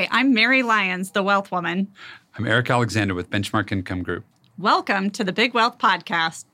Hi, I'm Mary Lyons, the Wealth Woman. I'm Eric Alexander with Benchmark Income Group. Welcome to the Big Wealth Podcast.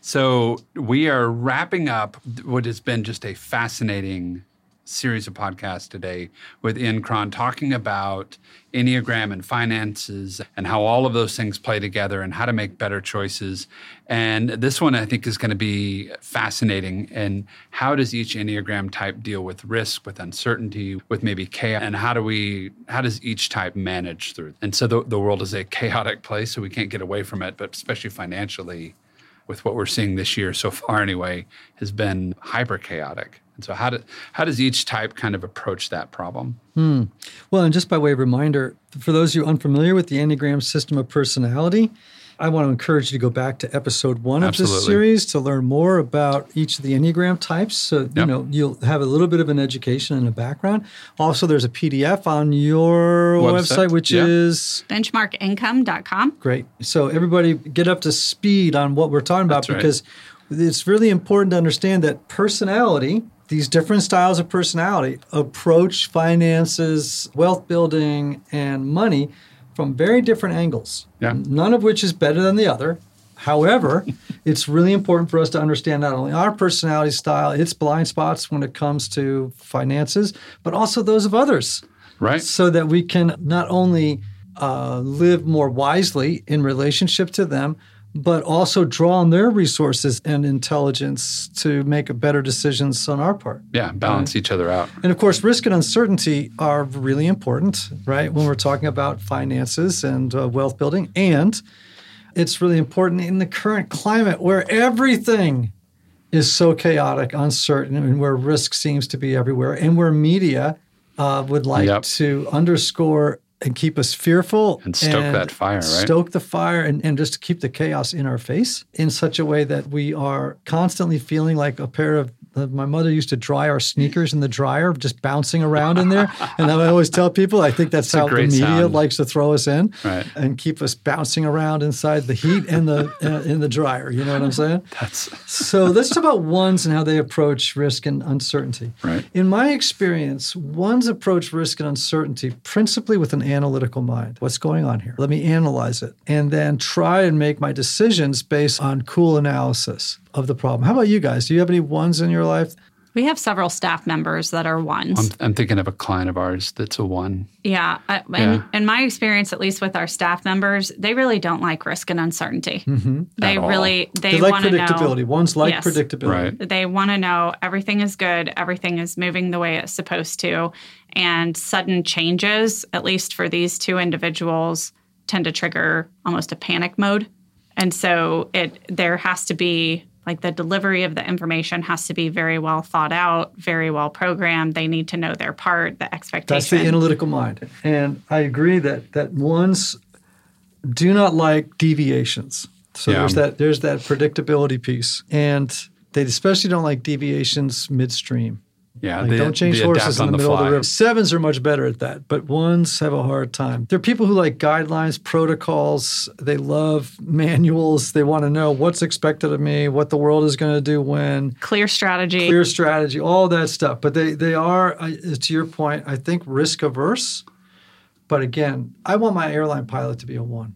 So, we are wrapping up what has been just a fascinating series of podcasts today with Ian Cron talking about Enneagram and finances and how all of those things play together and how to make better choices. And this one I think is going to be fascinating. And how does each Enneagram type deal with risk, with uncertainty, with maybe chaos? And how do we how does each type manage through? And so the, the world is a chaotic place, so we can't get away from it, but especially financially with what we're seeing this year so far anyway, has been hyper chaotic. And so, how, do, how does each type kind of approach that problem? Hmm. Well, and just by way of reminder, for those of you unfamiliar with the Enneagram system of personality, I want to encourage you to go back to episode one Absolutely. of this series to learn more about each of the Enneagram types. So, Yep. you know, you'll have a little bit of an education and a background. Also, there's a PDF on your Website, website, which yeah. is Benchmarkincome.com. Great. So everybody get up to speed on what we're talking about That's right. because it's really important to understand that personality, these different styles of personality approach finances, wealth building and money from very different angles. Yeah. None of which is better than the other. However, it's really important for us to understand not only our personality style, its blind spots when it comes to finances, but also those of others Right? so that we can not only uh, live more wisely in relationship to them, but also draw on their resources and intelligence to make better decisions on our part. Yeah, balance each other out. And of course, risk and uncertainty are really important, right? When we're talking about finances and uh, wealth building. And it's really important in the current climate where everything is so chaotic, uncertain, and where risk seems to be everywhere, and where media uh, would like Yep. to underscore and keep us fearful And stoke that fire, right? Stoke the fire and, and just keep the chaos in our face in such a way that we are constantly feeling like a pair of my mother used to dry our sneakers in the dryer, just bouncing around in there. And I always tell people, I think that's a how the media sound. likes to throw us in Right. and keep us bouncing around inside the heat and the uh, in the dryer. You know what I'm saying? That's So let's talk about ones and how they approach risk and uncertainty. Right. In my experience, ones approach risk and uncertainty principally with an analytical mind. What's going on here? Let me analyze it and then try and make my decisions based on cool analysis of the problem. How about you guys? Do you have any ones in your life? We have several staff members that are ones. I'm, I'm thinking of a client of ours that's a one. yeah. I, Yeah. In, in my experience, at least with our staff members, they really don't like risk and uncertainty. Mm-hmm. They At all. really, they, They, like predictability. know. Ones like Yes. predictability. Right. They want to know everything is good, everything is moving the way it's supposed to. And sudden changes, at least for these two individuals, tend to trigger almost a panic mode. And so it there has to be like the delivery of the information has to be very well thought out, very well programmed. They need to know their part, the expectation. That's the analytical mind. And I agree that that ones do not like deviations. So Yeah. there's that there's that predictability piece. And they especially don't like deviations midstream. Yeah, Like they, don't change they horses in the, on middle of the river. Sevens are much better at that, but ones have a hard time. There are people who like guidelines, protocols. They love manuals. They want to know what's expected of me, what the world is going to do when, clear strategy. clear strategy, all that stuff. But they they are, I- to your point, I think risk averse. But again, I want my airline pilot to be a one.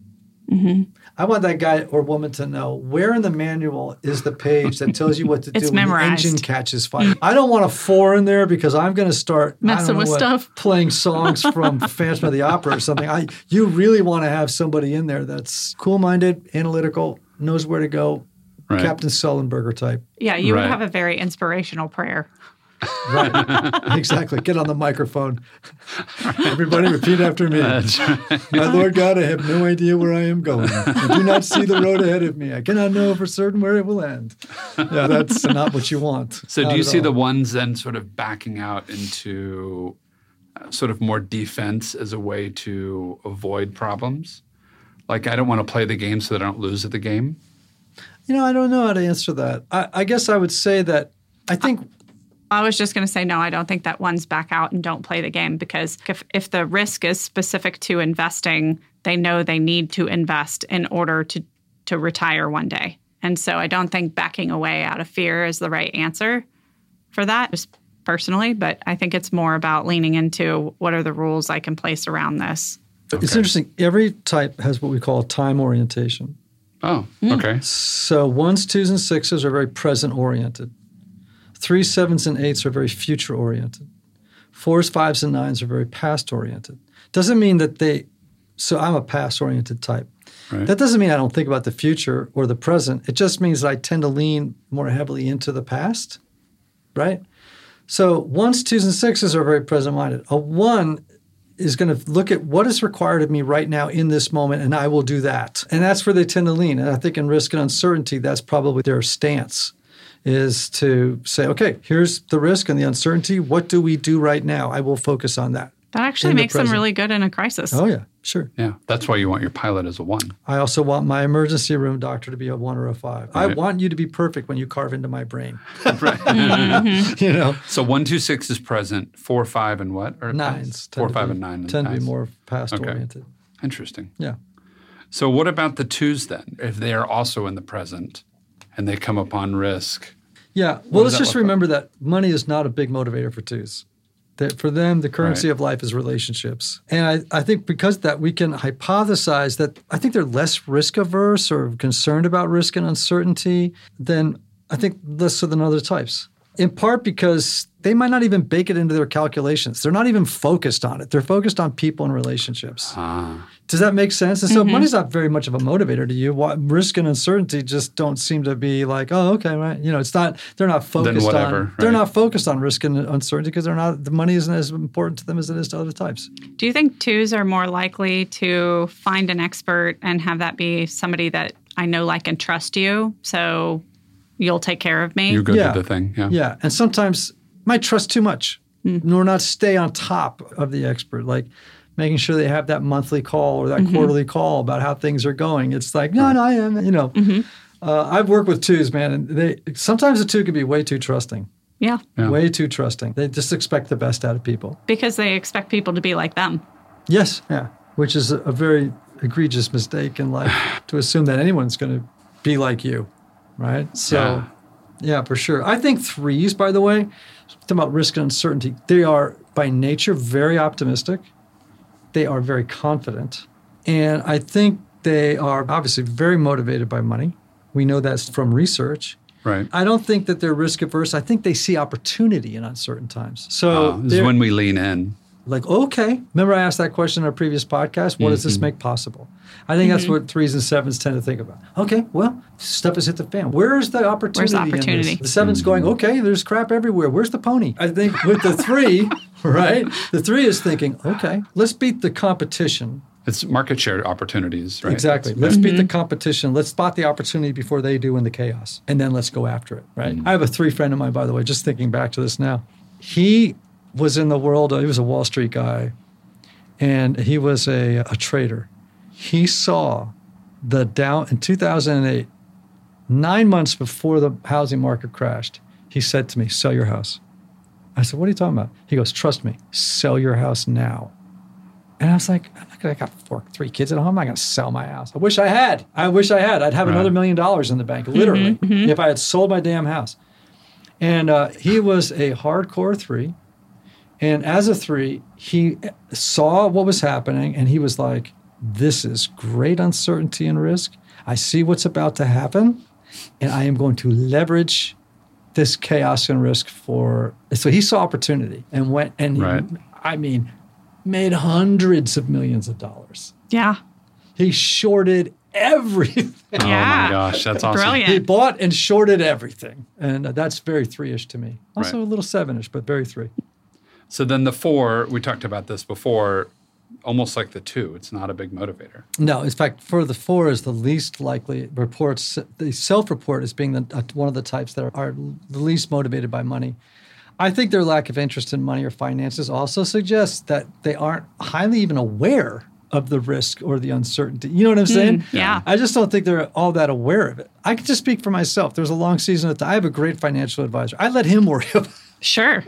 Mm-hmm. I want that guy or woman to know where in the manual is the page that tells you what to do It's when the engine catches fire. I don't want a four in there because I'm going to start I don't Messing know with what, stuff. playing songs from Phantom of the Opera or something. I you really want to have somebody in there that's cool-minded, analytical, knows where to go, Right. Captain Sullenberger type. yeah, you Right. would have a very inspirational prayer. Right. exactly. Get on the microphone. Everybody repeat after me. Right. My Lord God, I have no idea where I am going. I do not see the road ahead of me. I cannot know for certain where it will end. Yeah, that's not what you want. So Not do you see the ones then sort of backing out into uh, sort of more defense as a way to avoid problems? Like I don't want to play the game so that I don't lose at the game. You know, I don't know how to answer that. I, I guess I would say that I think I was just going to say no. I don't think that ones back out and don't play the game because if if the risk is specific to investing, they know they need to invest in order to to retire one day. And so I don't think backing away out of fear is the right answer for that. Just personally, but I think it's more about leaning into what are the rules I can place around this. It's interesting. Every type has what we call a time orientation. Oh, Mm. okay. So ones, twos, and sixes are very present oriented. Threes, sevens, and eights are very future oriented. Fours, fives, and nines are very past oriented. Doesn't mean that they, so I'm a past oriented type. Right. That doesn't mean I don't think about the future or the present. It just means that I tend to lean more heavily into the past, right? So ones, twos, and sixes are very present minded. A one is going to look at what is required of me right now in this moment, and I will do that. And that's where they tend to lean. And I think in risk and uncertainty, that's probably their stance is to say, okay, here's the risk and the uncertainty. What do we do right now? I will focus on that. That actually In the makes them really good in a crisis. Oh, yeah, sure. Yeah, that's why you want your pilot as a one. I also want my emergency room doctor to be a one or a five. I want you to be perfect when you carve into my brain. Mm-hmm. you know, So one, two, six is present. Four, five, and what? Or nines. Four, five, be- and nine. tend to be more past Okay. oriented. Interesting. Yeah. So what about the twos then? If they are also in the present and they come upon risk, Yeah. Well, let's just look like? remember that money is not a big motivator for twos. That for them, the currency Right. of life is relationships. And I, I think because of that, we can hypothesize that I think they're less risk averse or concerned about risk and uncertainty than I think less so than other types. In part because they might not even bake it into their calculations. They're not even focused on it. They're focused on people and relationships. ah, Does that make sense? And so money's not very much of a motivator to you. Why, risk and uncertainty just don't seem to be like, oh, okay, right. You know, it's not. They're not focused whatever, on. They're not focused on risk and uncertainty because they're not. The money isn't as important to them as it is to other types. Do you think twos are more likely to find an expert and have that be somebody that I know, like, and trust you? So you'll take care of me? you go Yeah. to the thing. Yeah. Yeah, and sometimes might trust too much, mm. nor not stay on top of the expert, like making sure they have that monthly call or that mm-hmm. quarterly call about how things are going. It's like, no, no, I am. You know, mm-hmm. uh, I've worked with twos, man, and they sometimes the two can be way too trusting. yeah. Yeah. Way too trusting. They just expect the best out of people. Because they expect people to be like them. Yes, yeah, which is a, a very egregious mistake in life to assume that anyone's going to be like you, right? So, Yeah. yeah. for sure. I think threes, by the way, talking about risk and uncertainty, they are by nature very optimistic. They are very confident, and I think they are obviously very motivated by money. We know that's from research. Right. I don't think that they're risk averse. I think they see opportunity in uncertain times. So Oh, this is when we lean in. Like, okay. Remember, I asked that question in our previous podcast. What does Mm-hmm. this make possible? I think that's what threes and sevens tend to think about. Okay, well, stuff has hit the fan. Where's the opportunity? in this? opportunity? The 7s going, Mm-hmm. okay, there's crap everywhere. Where's the pony? I think with the three, right? The three is thinking, okay, let's beat the competition. It's market share opportunities, right? Exactly. Let's beat the competition. Let's spot the opportunity before they do in the chaos. And then let's go after it, right? I have a three friend of mine, by the way, just thinking back to this now. He was in the world, he was a Wall Street guy, and he was a, a trader. He saw the down in 2008, nine months before the housing market crashed, he said to me, Sell your house. I said, What are you talking about? He goes, Trust me, sell your house now. And I was like, I'm not gonna, I got four, three kids at home. I'm not going to sell my house. I wish I had. I wish I had. I'd have Right. another million dollars in the bank, literally, if I had sold my damn house. And uh, he was a hardcore three. And as a three, he saw what was happening and he was like, this is great uncertainty and risk. I see what's about to happen. And I am going to leverage this chaos and risk for. So he saw opportunity and went and, he- I mean, made hundreds of millions of dollars. Yeah. He shorted everything. Oh my gosh, that's awesome. Brilliant. he bought and shorted everything. And that's very three ish to me. Also Right. a little seven ish, but very three. So then the four, we talked about this before, almost like the two. It's not a big motivator. No, in fact, for the four is the least likely reports. The self-report as being the, uh, one of the types that are, are the least motivated by money. I think their lack of interest in money or finances also suggests that they aren't highly even aware of the risk or the uncertainty. You know what I'm saying? yeah. I just don't think they're all that aware of it. I can just speak for myself. There's a long season at the, I have a great financial advisor. I let him worry about Sure.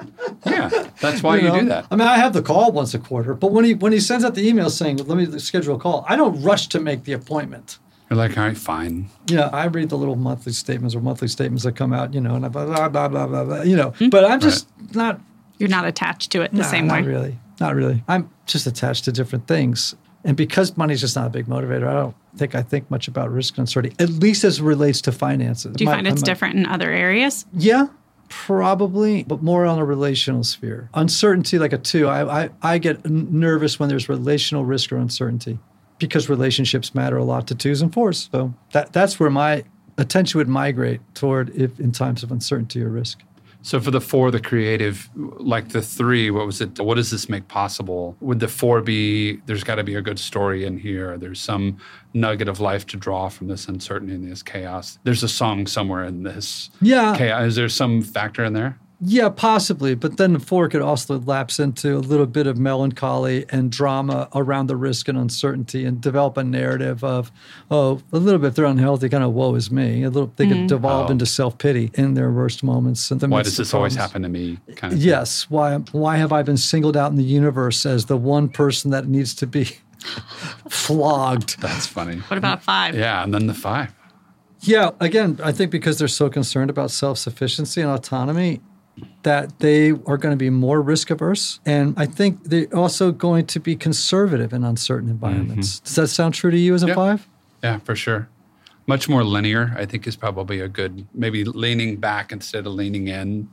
Yeah, that's why you, know? do that. I mean, I have the call once a quarter, but when he when he sends out the email saying, "Let me schedule a call," I don't rush to make the appointment. You're like, all right, fine. Yeah, I read the little monthly statements or monthly statements that come out, you know, and I blah blah blah blah blah, blah you know. Hmm. But I'm just not You're not attached to it the Nah, same not way. really. Not really. I'm just attached to different things. And because money's just not a big motivator, I don't think I think much about risk and uncertainty, at least as it relates to finances. Do you My- find it's my- different in other areas? Yeah, probably, but more on a relational sphere. Uncertainty, like a two, I, I, I get nervous when there's relational risk or uncertainty because relationships matter a lot to twos and fours. So that, that's where my attention would migrate toward if in times of uncertainty or risk. So for the four, the creative, like the three, what was it? What does this make possible? Would the four be? There's got to be a good story in here. There's some nugget of life to draw from this uncertainty and this chaos. There's a song somewhere in this Yeah. chaos. Is there some factor in there? Yeah, possibly. But then the four could also lapse into a little bit of melancholy and drama around the risk and uncertainty and develop a narrative of, oh, a little bit if they're unhealthy, kind of woe is me. A little they could mm-hmm. devolve Oh. into self pity in their worst moments. in the Why midst does of this always problems. happen to me? Kind of. Yes. Why why have I been singled out in the universe as the one person that needs to be flogged? That's funny. What about five? Yeah, and then the five. Yeah, again, I think because they're so concerned about self sufficiency and autonomy, that they are going to be more risk averse. And I think they're also going to be conservative in uncertain environments. Mm-hmm. Does that sound true to you as a Yeah. five? Yeah, for sure. Much more linear, I think, is probably a good. Maybe leaning back instead of leaning in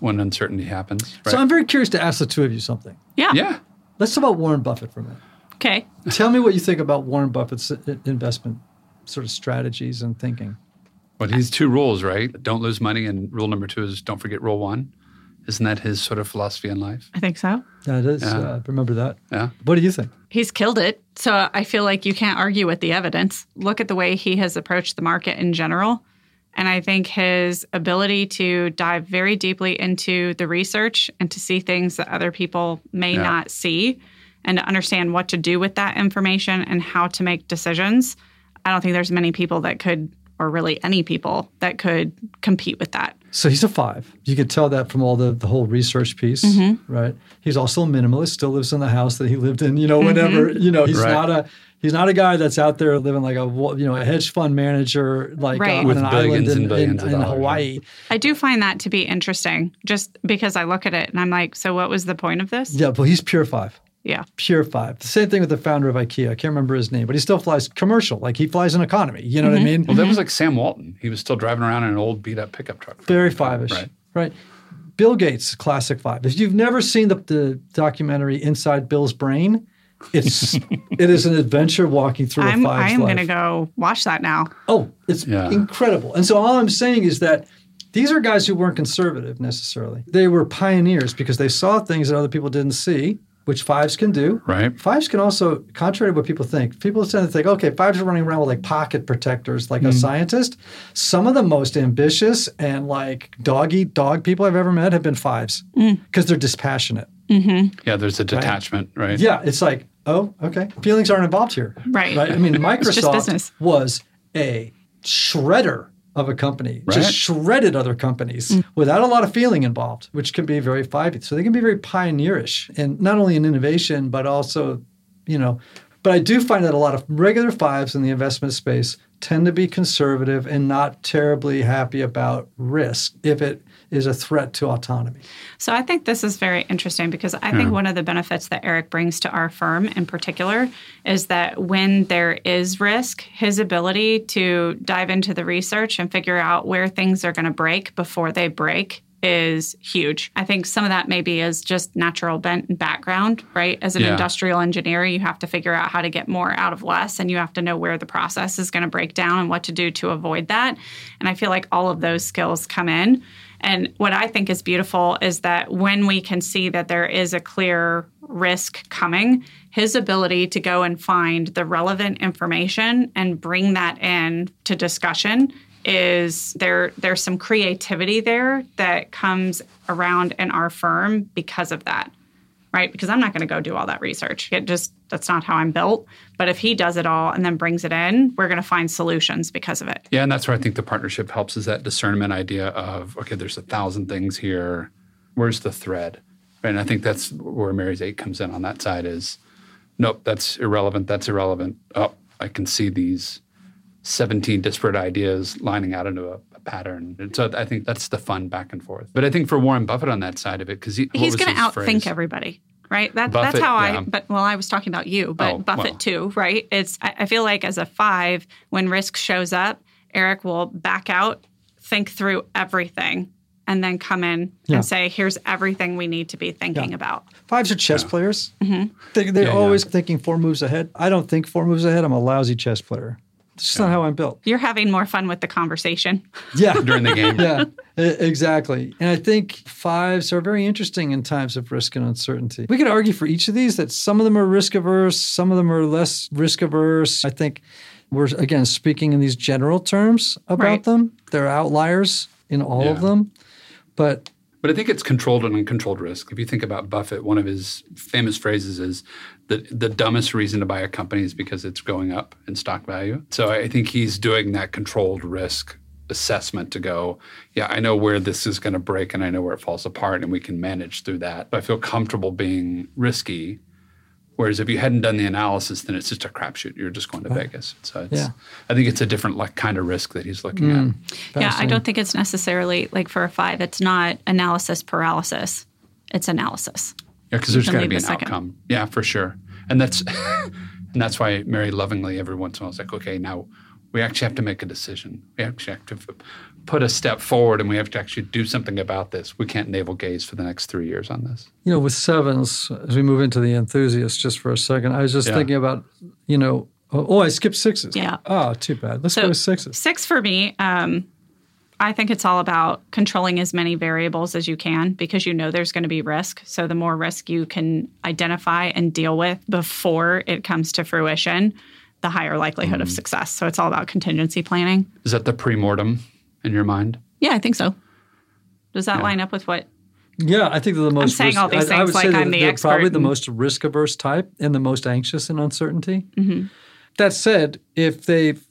when uncertainty happens. Right? So I'm very curious to ask the two of you something. Yeah. yeah. Let's talk about Warren Buffett for a minute. Okay. Tell me what you think about Warren Buffett's investment sort of strategies and thinking. But he's two rules, right? Don't lose money, and rule number two is don't forget rule one. Isn't that his sort of philosophy in life? I think so. That is, Yeah. uh, remember that. Yeah. What do you think? He's killed it. So I feel like you can't argue with the evidence. Look at the way he has approached the market in general. And I think his ability to dive very deeply into the research and to see things that other people may Yeah. not see and to understand what to do with that information and how to make decisions. I don't think there's many people that could, or really any people that could compete with that. So he's a five. You could tell that from all the, the whole research piece, Mm-hmm. right? He's also a minimalist, still lives in the house that he lived in, you know, whenever, Mm-hmm. you know, he's Right. not a he's not a guy that's out there living like a you know, a hedge fund manager like Right. uh, on With an island billions in, billions in, of in dollars, Hawaii. I do find that to be interesting just because I look at it and I'm like, so what was the point of this? Yeah, but he's pure five. Yeah. Pure five. The same thing with the founder of IKEA. I can't remember his name, but he still flies commercial. Like he flies an economy. You know what I mm-hmm. mean? Well, that was like Sam Walton. He was still driving around in an old beat up pickup truck. Very five-ish. Right. Right. Bill Gates, classic five. If you've never seen the, the documentary Inside Bill's Brain, it's it is an adventure walking through I'm a five's I'm gonna go watch that now. Oh, it's Yeah. incredible. And so all I'm saying is that these are guys who weren't conservative necessarily. They were pioneers because they saw things that other people didn't see, which fives can do. Right. Fives can also, contrary to what people think, people tend to think, okay, fives are running around with like pocket protectors, like a mm. scientist. Some of the most ambitious and like doggy dog people I've ever met have been fives mm. because they're dispassionate. Mm-hmm. Yeah, there's a detachment, right? Yeah, it's like, oh, okay. Feelings aren't involved here. Right. Right. I mean, just Microsoft business. was a shredder of a company, just shredded other companies mm. without a lot of feeling involved, which can be very five. So they can be very pioneerish and not only in innovation, but also, you know, but I do find that a lot of regular fives in the investment space tend to be conservative and not terribly happy about risk. If it is a threat to autonomy. So I think this is very interesting because I think hmm. one of the benefits that Eric brings to our firm in particular is that when there is risk, his ability to dive into the research and figure out where things are going to break before they break is huge. I think some of that maybe is just natural bent and background, right? As an Yeah. industrial engineer, you have to figure out how to get more out of less and you have to know where the process is going to break down and what to do to avoid that. And I feel like all of those skills come in. And what I think is beautiful is that when we can see that there is a clear risk coming, his ability to go and find the relevant information and bring that in to discussion is there there's some creativity there that comes around in our firm because of that right because i'm not going to go do all that research it just that's not how i'm built but if he does it all and then brings it in we're going to find solutions because of it Yeah, and that's where I think the partnership helps is that discernment idea of okay, there's a thousand things here. Where's the thread? Right? And I think that's where Mary's eight comes in on that side is nope, that's irrelevant, that's irrelevant. Oh, I can see these 17 disparate ideas lining out into a, a pattern. And so I think that's the fun back and forth. But I think for Warren Buffett on that side of it, because he, He's going to outthink phrase? everybody. Right. That, Buffett, that's how yeah. I. But well, I was talking about you, but Oh, Buffett well. too. Right. It's. I, I feel like as a five, when risk shows up, Eric will back out, think through everything, and then come in Yeah. and say, "Here's everything we need to be thinking about." Fives are chess players. Mm-hmm. They, they're Yeah, yeah. always thinking four moves ahead. I don't think four moves ahead. I'm a lousy chess player. It's just not how I'm built. You're having more fun with the conversation. Yeah. during the game. yeah, exactly. And I think fives are very interesting in times of risk and uncertainty. We could argue for each of these that some of them are risk averse, some of them are less risk averse. I think we're, again, speaking in these general terms about Right. them. They're outliers in all of them. But But I think it's controlled and uncontrolled risk. If you think about Buffett, one of his famous phrases is the the dumbest reason to buy a company is because it's going up in stock value. So I think he's doing that controlled risk assessment to go, yeah, I know where this is going to break and I know where it falls apart and we can manage through that. But I feel comfortable being risky. Whereas if you hadn't done the analysis, then it's just a crapshoot. You're just going to Vegas. So it's, Yeah. I think it's a different like kind of risk that he's looking at. Mm. Yeah, I don't think it's necessarily like for a five. It's not analysis paralysis. It's analysis. Yeah, because there's can got to be an second. outcome. Yeah, for sure. And that's and that's why Mary lovingly every once in a while is like, okay, now we actually have to make a decision. We actually have to put a step forward, and we have to actually do something about this. We can't navel gaze for the next three years on this. you know, with sevens, as we move into the enthusiasts just for a second, I was just Yeah. thinking about, you know, oh, oh, I skipped sixes. Yeah. Oh, too bad. Let's go with sixes. Six for me. Um, I think it's all about controlling as many variables as you can because you know there's going to be risk. So the more risk you can identify and deal with before it comes to fruition, the higher likelihood Mm. of success. So it's all about contingency planning. Is that the pre-mortem in your mind? Yeah, I think so. Does that Yeah. line up with what? Yeah, I think they're the most. saying all these I, I would like say that I'm the they're expert Probably the most risk averse type and the most anxious in uncertainty. Mm-hmm. That said, if they've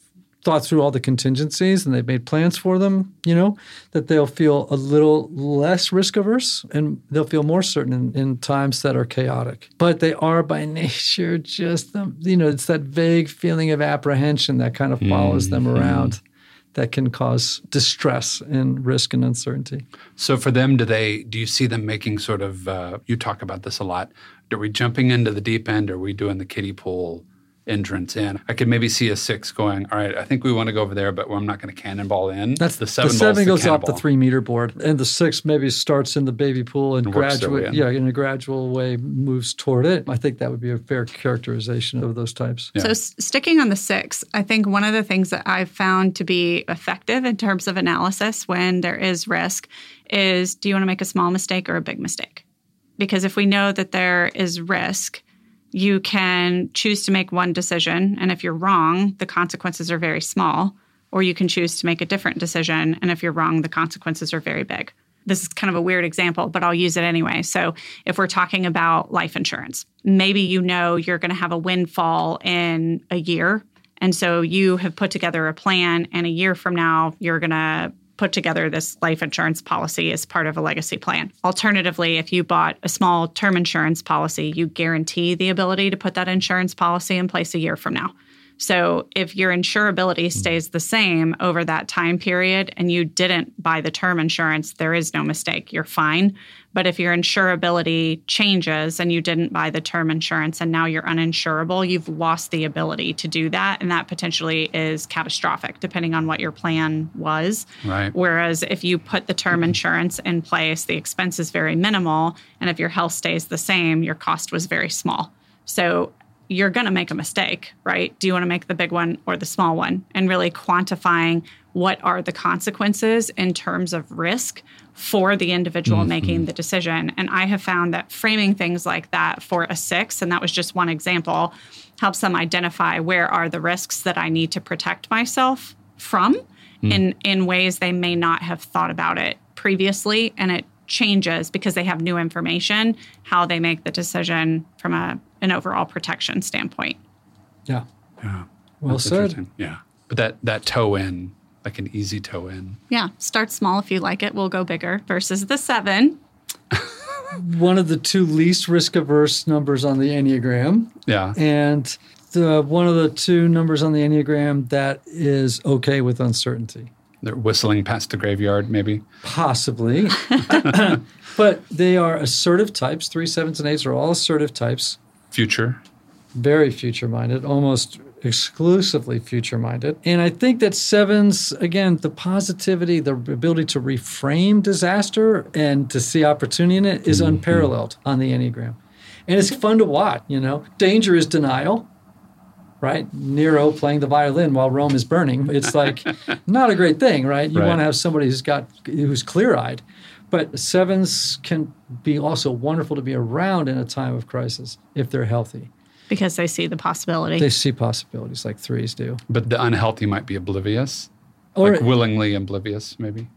thought through all the contingencies and they've made plans for them, you know, that they'll feel a little less risk averse and they'll feel more certain in, in times that are chaotic. But they are by nature just the, you know, it's that vague feeling of apprehension that kind of follows them Mm-hmm. around that can cause distress and risk and uncertainty. So for them, do they? Do you see them making sort of? Uh, you talk about this a lot. Are we jumping into the deep end? Or are we doing the kiddie pool entrance in? I could maybe see a six going. All right, I think we want to go over there, but I'm not going to cannonball in. That's the seven. The seven goes the off the three meter board, and the six maybe starts in the baby pool and And works their way gradually, in. yeah, in a gradual way moves toward it. I think that would be a fair characterization of those types. Yeah. So, s- sticking on the six, I think one of the things that I've found to be effective in terms of analysis when there is risk is do you want to make a small mistake or a big mistake? Because if we know that there is risk, you can choose to make one decision. And if you're wrong, the consequences are very small. Or you can choose to make a different decision. And if you're wrong, the consequences are very big. This is kind of a weird example, but I'll use it anyway. So, if we're talking about life insurance, maybe you know you're going to have a windfall in a year. And so you have put together a plan, and a year from now, you're going to put together this life insurance policy as part of a legacy plan. Alternatively, if you bought a small term insurance policy, you guarantee the ability to put that insurance policy in place a year from now. So if your insurability mm-hmm. stays the same over that time period and you didn't buy the term insurance, there is no mistake. You're fine. But if your insurability changes and you didn't buy the term insurance and now you're uninsurable, you've lost the ability to do that. And that potentially is catastrophic, depending on what your plan was. Right. Whereas if you put the term mm-hmm. insurance in place, the expense is very minimal. And if your health stays the same, your cost was very small. So you're going to make a mistake, right? Do you want to make the big one or the small one? And really quantifying what are the consequences in terms of risk for the individual mm-hmm. making the decision. And I have found that framing things like that for a six, and that was just one example, helps them identify where are the risks that I need to protect myself from mm. in, in ways they may not have thought about it previously. And it changes because they have new information, how they make the decision from a, an overall protection standpoint. Yeah. Yeah. Well That's said. Yeah. But that that toe in, like an easy toe in. Yeah, start small if you like it. We'll go bigger versus the seven. One of the two least risk averse numbers on the Enneagram, Yeah. and the, one of the two numbers on the Enneagram that is okay with uncertainty. They're whistling past the graveyard, maybe. Possibly. but they are assertive types. Three, sevens, and eights are all assertive types, Future. very future minded, almost exclusively future minded. And I think that sevens, again, the positivity, the ability to reframe disaster and to see opportunity in it is mm-hmm. unparalleled on the Enneagram. And it's fun to watch, you know. Danger is denial. Right, Nero playing the violin while Rome is burning. It's like not a great thing, right? You Right. want to have somebody who's got who's clear-eyed, but sevens can be also wonderful to be around in a time of crisis if they're healthy. because they see the possibility. They see possibilities like threes do. But the unhealthy might be oblivious. Or like willingly oblivious, maybe.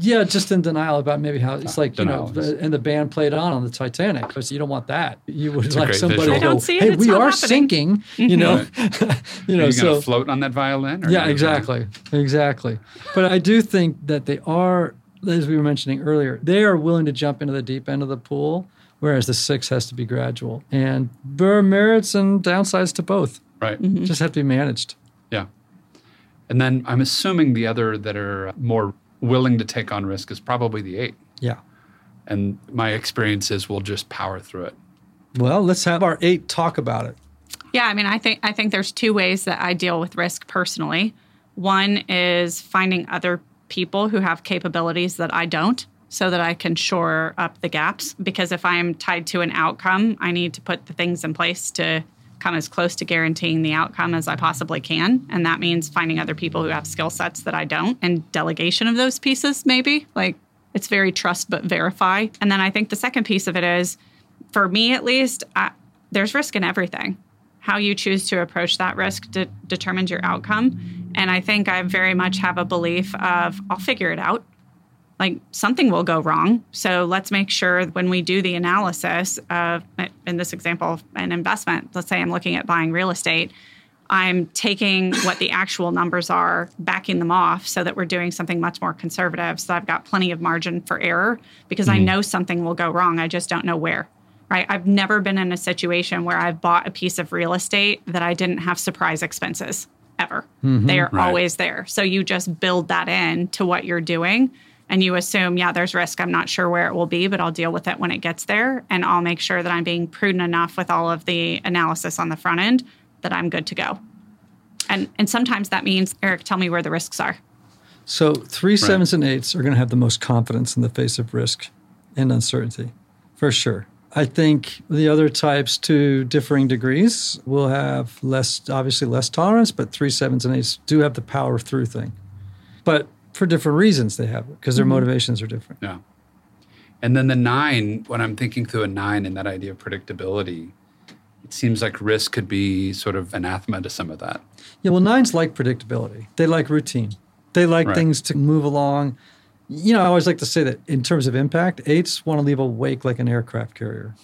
yeah, just in denial about maybe how it's like you know, the, and the band played on on the Titanic. So you don't want that. You would a like somebody to go, don't see it, "Hey, we are happening." sinking," you mm-hmm. know, you Are know. you So float on that violin? or Yeah, are you exactly. Exactly. But I do think that they are, as we were mentioning earlier, they are willing to jump into the deep end of the pool, whereas the six has to be gradual. And there are merits and downsides to both. Right. Mm-hmm. Just have to be managed. Yeah. And then I'm assuming the other that are more willing to take on risk is probably the eight. Yeah. And my experience is we'll just power through it. Well, let's have our eight talk about it. Yeah, I mean, I think I think there's two ways that I deal with risk personally. One is finding other people who have capabilities that I don't so that I can shore up the gaps because if I'm tied to an outcome, I need to put the things in place to come as close to guaranteeing the outcome as I possibly can, and that means finding other people who have skill sets that I don't and delegation of those pieces maybe. Like it's very trust but verify. And then I think the second piece of it is for me at least, I, there's risk in everything. How you choose to approach that risk de- determines your outcome. And I think I very much have a belief of I'll figure it out. Like something will go wrong. So let's make sure when we do the analysis of, in this example, an investment, let's say I'm looking at buying real estate, I'm taking what the actual numbers are, backing them off so that we're doing something much more conservative. So I've got plenty of margin for error because I mm-hmm. know something will go wrong. I just don't know where. Right? I've never been in a situation where I've bought a piece of real estate that I didn't have surprise expenses ever. Mm-hmm. They are Right. always there. So you just build that in to what you're doing and you assume, yeah, there's risk. I'm not sure where it will be, but I'll deal with it when it gets there. And I'll make sure that I'm being prudent enough with all of the analysis on the front end that I'm good to go. And and sometimes that means, Eric, tell me where the risks are. So three, sevens, and eights are going to have the most confidence in the face of risk and uncertainty, for sure. I think the other types, to differing degrees, will have less, obviously less tolerance, but three, sevens, and eights do have the power through thing. But for different reasons, they have it because their mm-hmm. motivations are different. Yeah. And then the nine, when I'm thinking through a nine and that idea of predictability, it seems like risk could be sort of anathema to some of that. Yeah, well, nines like predictability. They like routine. They like Right. things to move along. You know, I always like to say that in terms of impact, eights want to leave a wake like an aircraft carrier,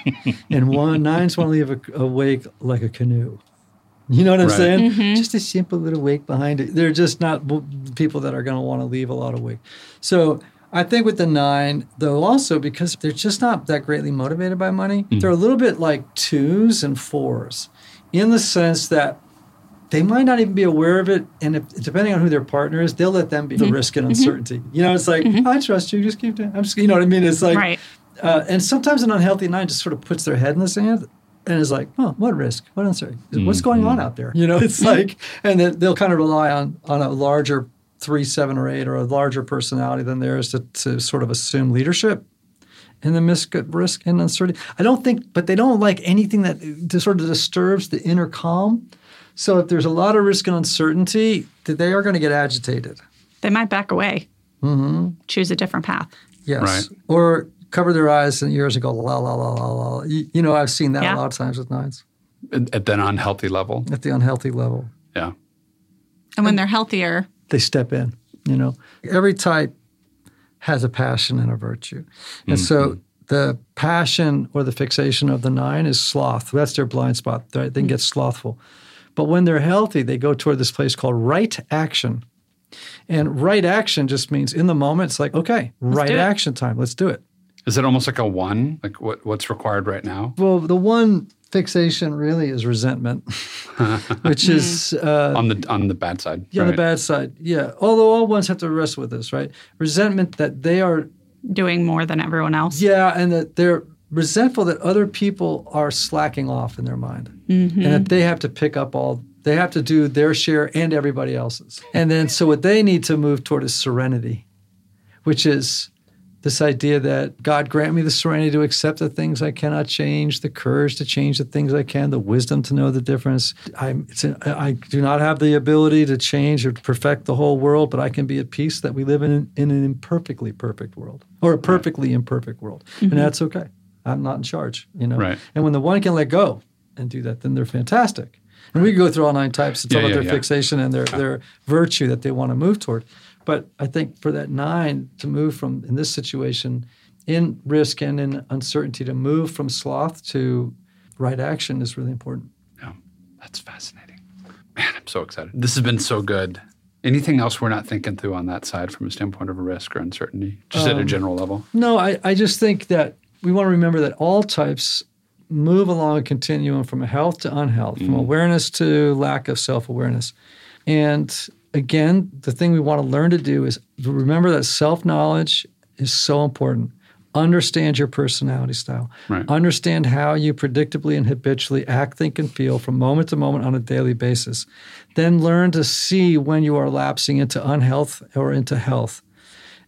and one nines want to leave a, a wake like a canoe. You know what I'm Right. saying? Mm-hmm. Just a simple little wake behind it. They're just not w- people that are going to want to leave a lot of wake. So I think with the nine, though, also because they're just not that greatly motivated by money, mm. they're a little bit like twos and fours in the sense that they might not even be aware of it. And if, depending on who their partner is, they'll let them be mm-hmm. the risk and mm-hmm. uncertainty. You know, it's like, mm-hmm. I trust you, just keep doing I'm just, you know what I mean? It's like, Right. uh, and sometimes an unhealthy nine just sort of puts their head in the sand and is like, oh, what risk? What uncertainty? What's going on out there? You know, it's like, and then they'll kind of rely on on a larger three, seven, or eight, or a larger personality than theirs to, to sort of assume leadership and the risk, risk and uncertainty. I don't think, but they don't like anything that sort of disturbs the inner calm. So if there's a lot of risk and uncertainty, that they are going to get agitated. They might back away, mm-hmm. choose a different path. Yes. Right. Or cover their eyes and ears and go la la la la la. You, you know, I've seen that Yeah. a lot of times with nines At, at that unhealthy level. at the unhealthy level. Yeah. And when they're healthier, They step in. You know, every type has a passion and a virtue, and so the passion or the fixation of the nine is sloth. That's their blind spot. They, they can get slothful, but when they're healthy, they go toward this place called right action. And right action just means in the moment, it's like, okay, right do it. action time. Let's do it. Is it almost like a one? Like what, what's required right now? Well, the one fixation really is resentment, which is uh, on the on the bad side. yeah, on the bad side. Yeah, although all ones have to wrestle with this, right? Resentment that they are, Doing more than everyone else. yeah, and that they're resentful that other people are slacking off in their mind, and that mm-hmm. they have to pick up all. They have to do their share and everybody else's. And then, so what they need to move toward is serenity, which is this idea that God grant me the serenity to accept the things I cannot change, the courage to change the things I can, the wisdom to know the difference. I'm, it's an, I do not have the ability to change or perfect the whole world, but I can be at peace that we live in, in an imperfectly perfect world or a perfectly imperfect world. And mm-hmm. that's okay. I'm not in charge, you know? Right. And when the one can let go and do that, then they're fantastic. And we can go through all nine types and talk Yeah, about their yeah. fixation and their, their virtue that they want to move toward. But I think for that nine to move from, in this situation, in risk and in uncertainty, to move from sloth to right action is really important. Yeah, that's fascinating. Man, I'm so excited. This has been so good. Anything else we're not thinking through on that side from a standpoint of risk or uncertainty, just Um, at a general level? No, I, I just think that we want to remember that all types move along a continuum from health to unhealth, from mm-hmm. awareness to lack of self awareness. And again, the thing we want to learn to do is remember that self knowledge is so important. Understand your personality style. Right. Understand how you predictably and habitually act, think, and feel from moment to moment on a daily basis. Then learn to see when you are lapsing into unhealth or into health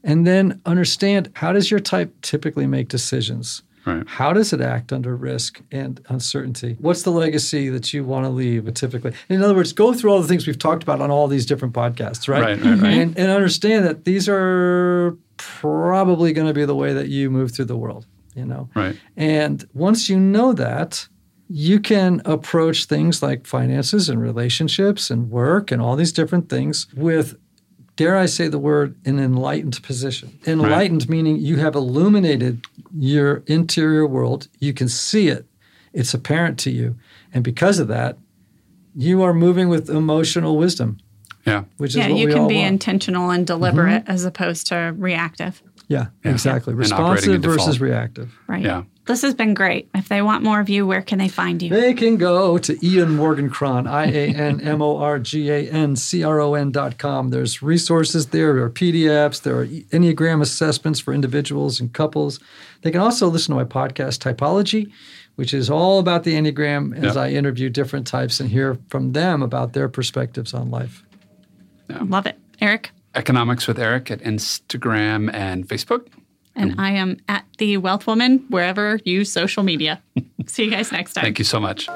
and then understand how does your type typically make decisions Right. how does it act under risk and uncertainty what's the legacy that you want to leave typically in other words go through all the things we've talked about on all these different podcasts right, Right, right, right. And, and understand that these are probably going to be the way that you move through the world you know Right. and once you know that, you can approach things like finances and relationships and work and all these different things with, dare I say the word, an enlightened position. Enlightened meaning you have illuminated your interior world, you can see it, it's apparent to you. And because of that, you are moving with emotional wisdom, Yeah. which is what we're doing. Yeah, what you we can all be want. intentional and deliberate mm-hmm. as opposed to reactive. yeah, exactly. And Responsive versus reactive. Right. Yeah. This has been great. If they want more of you, where can they find you? They can go to Ian Morgancron, I A N M O R G A N C R O N dot com. There's resources there, there are PDFs, there are Enneagram assessments for individuals and couples. They can also listen to my podcast, Typology, which is all about the Enneagram as Yeah. I interview different types and hear from them about their perspectives on life. Love it. Eric? Economics with Eric at Instagram and Facebook. And mm. I am at the Wealth Woman wherever you social media. See you guys next time. Thank you so much.